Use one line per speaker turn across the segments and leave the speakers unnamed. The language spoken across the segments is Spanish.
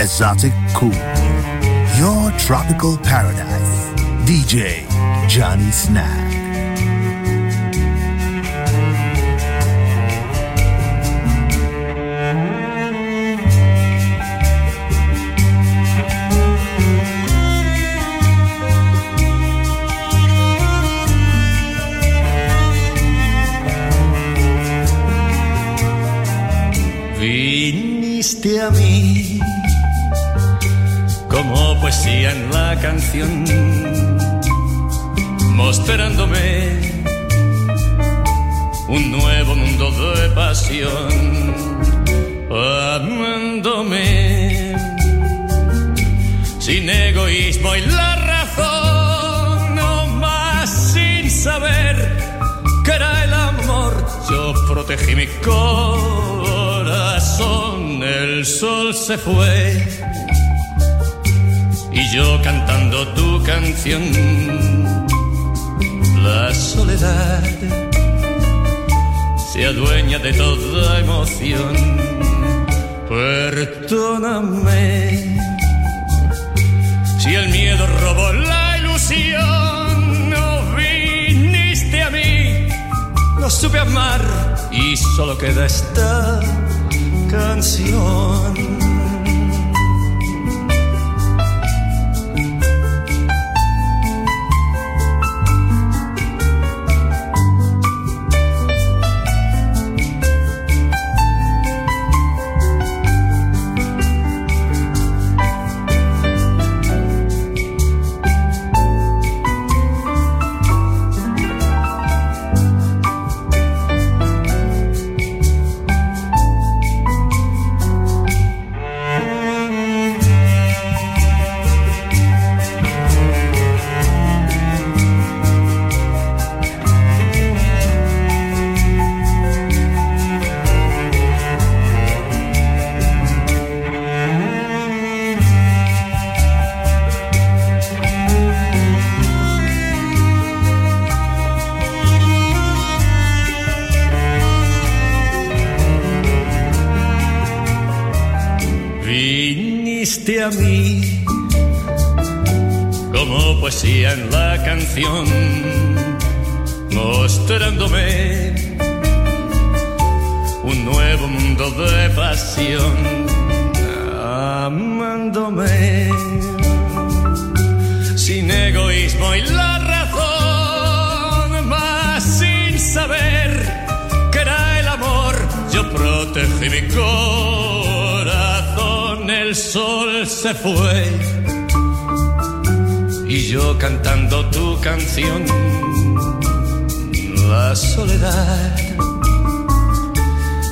Exotic Cool, your tropical paradise. DJ Johnny Snack.
Viniste a mí como poesía en la canción, mostrándome un nuevo mundo de pasión, amándome sin egoísmo y la razón, no más sin saber que era el amor, yo protegí mi corazón, el sol se fue yo cantando tu canción, la soledad se adueña de toda emoción, perdóname si el miedo robó la ilusión, no viniste a mí, no supe amar y solo queda esta canción.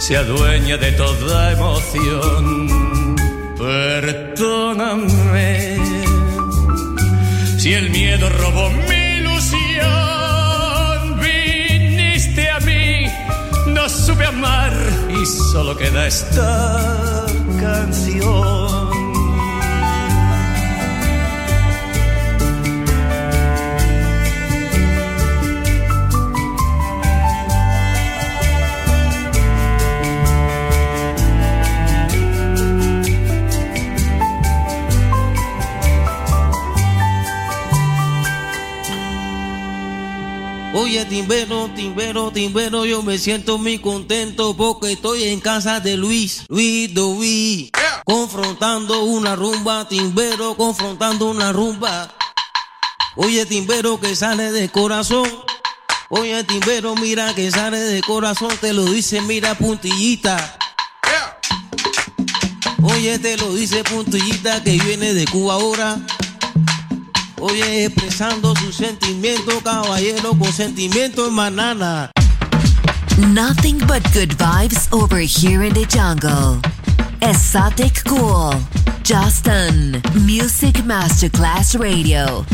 Se adueña de toda emoción. Perdóname si el miedo robó mi ilusión, viniste a mí, no supe amar y solo queda esta canción.
Oye, timbero, timbero, timbero, yo me siento muy contento porque estoy en casa de Luis, Luis Dovi, confrontando una rumba, timbero, confrontando una rumba. Oye, timbero que sale de corazón. Oye, timbero, mira que sale de corazón, te lo dice, mira, puntillita. Oye, te lo dice puntillita que viene de Cuba ahora. Oye, expresando su sentimiento, caballero, con sentimiento en.
Nothing but good vibes over here in the jungle. Exotic Cool. Justin. Music Masterclass Radio.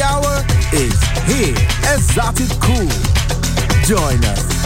Hour is here. Exotic Cool. Join us.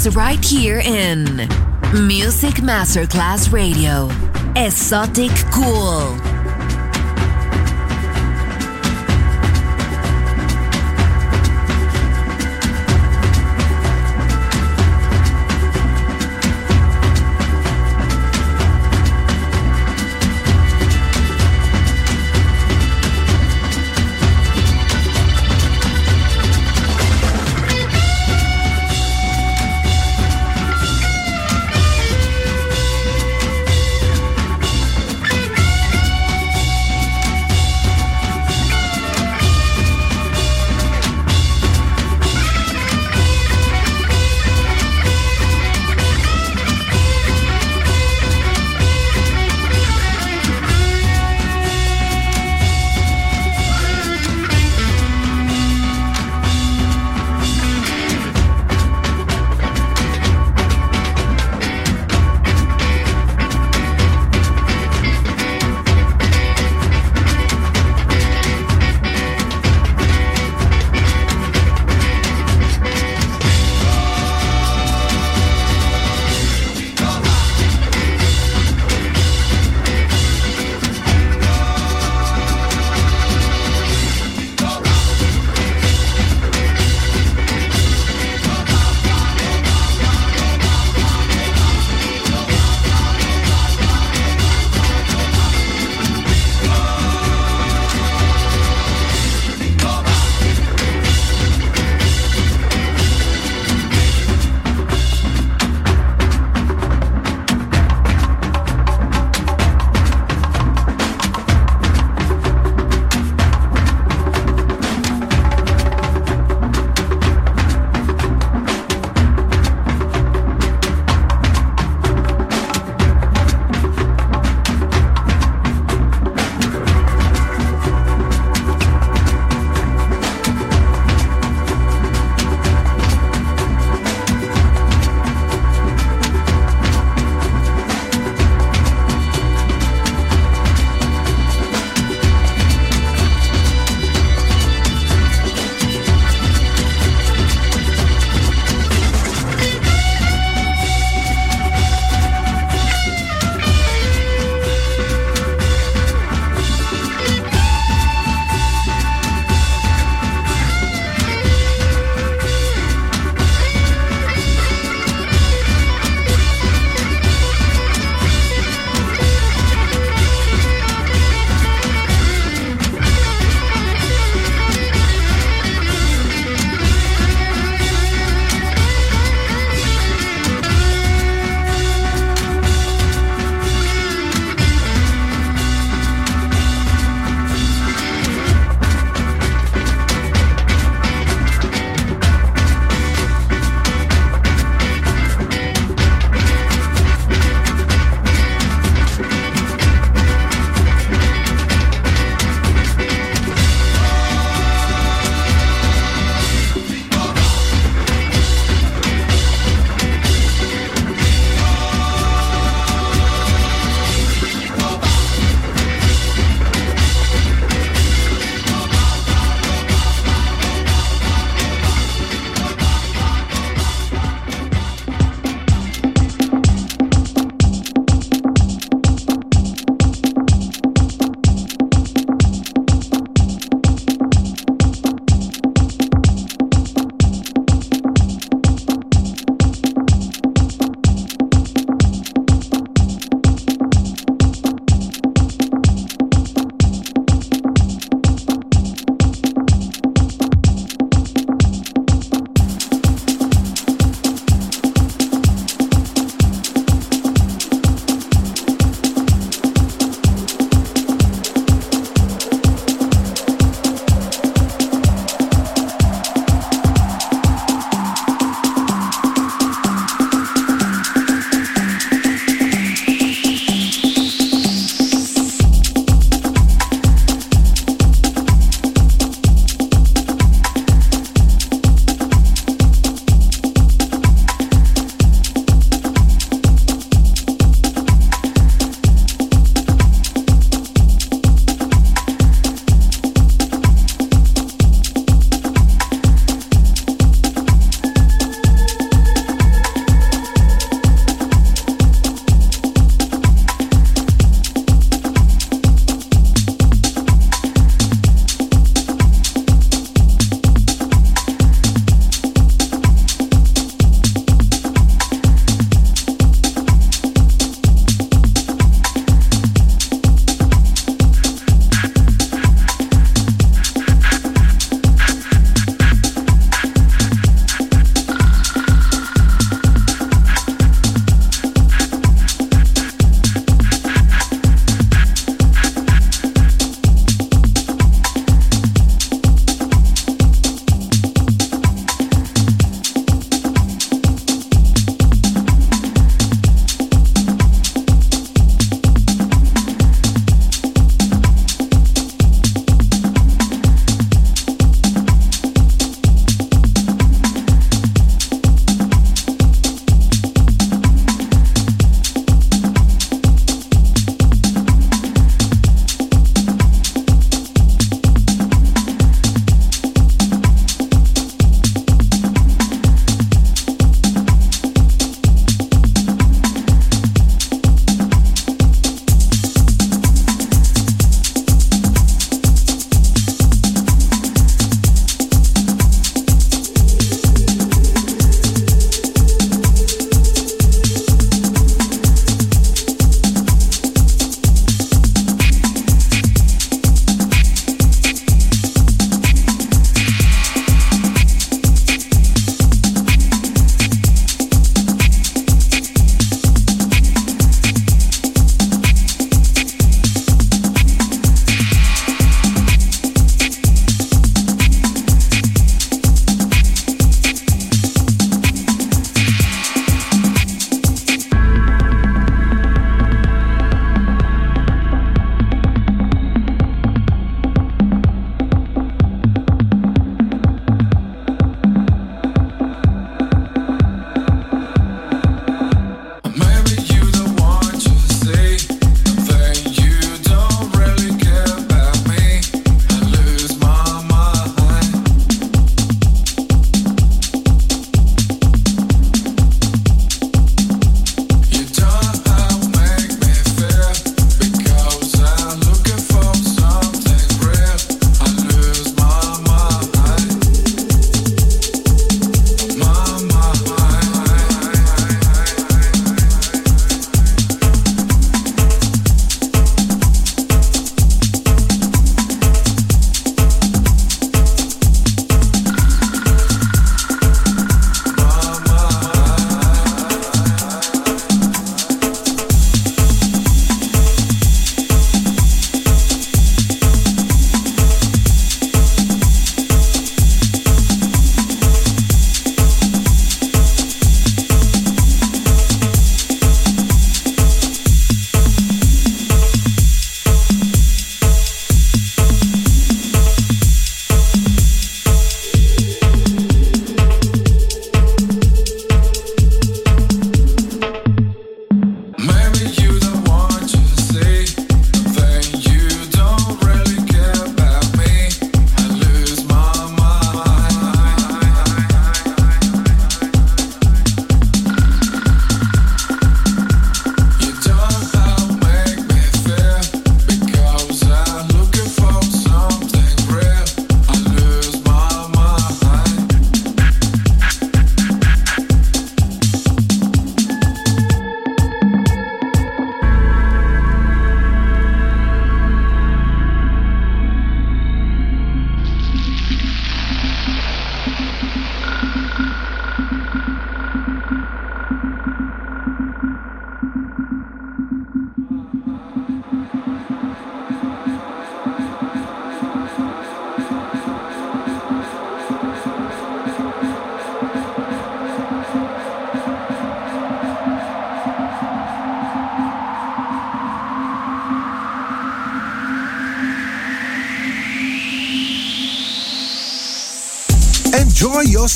Paradise right here in Music Masterclass Radio. Exotic Cool.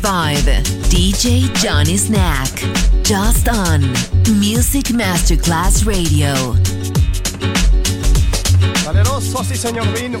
Vibe. DJ Johnny Snack. Just on Music Masterclass Radio.
Saleroso, sí, señor vino.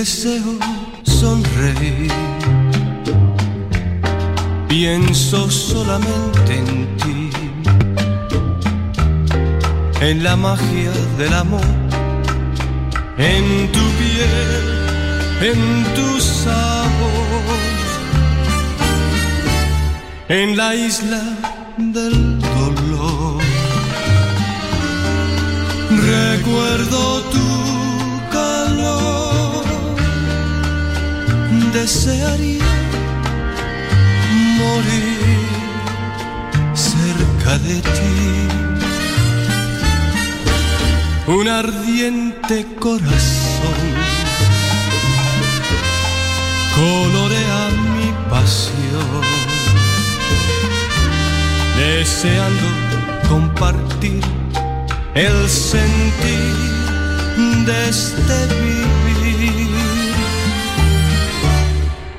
Deseo sonreír, pienso solamente en ti, en la magia del amor, en tu piel, en tu sabor, en la isla del desearía morir cerca de ti. Un ardiente corazón colorea mi pasión, deseando compartir el sentir de este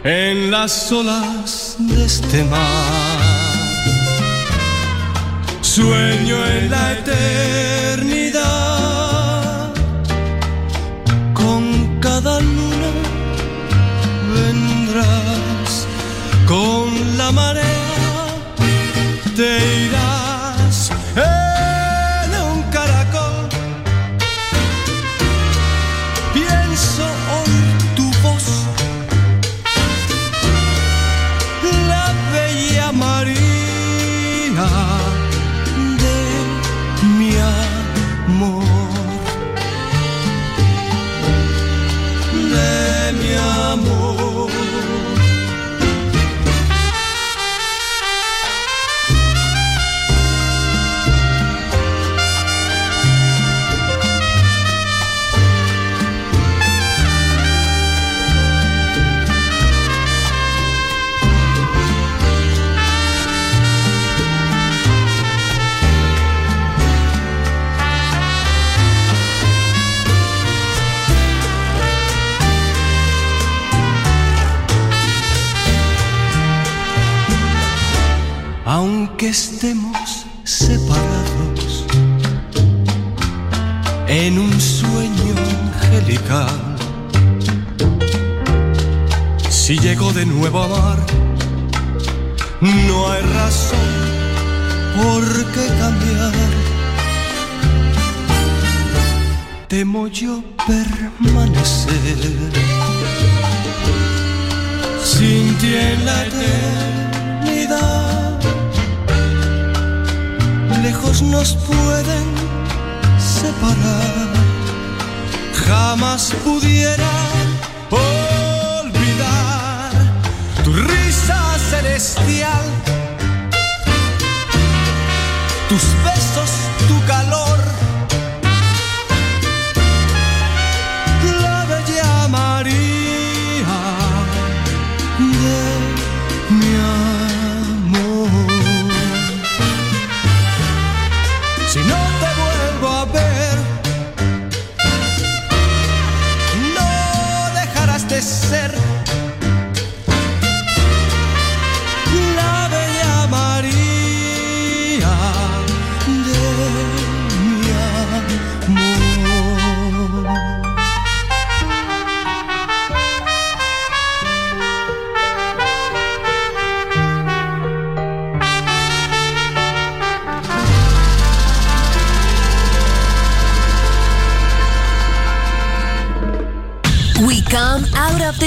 en las olas de este mar. Sueño en la eternidad, con cada luna vendrás, con la marea te irás. Aunque estemos separados en un sueño angelical, si llego de nuevo a amar, no hay razón por qué cambiar. Temo yo permanecer sin ti en la eternidad. Lejos nos pueden separar, jamás pudiera olvidar tu risa celestial, tus besos, tu calor.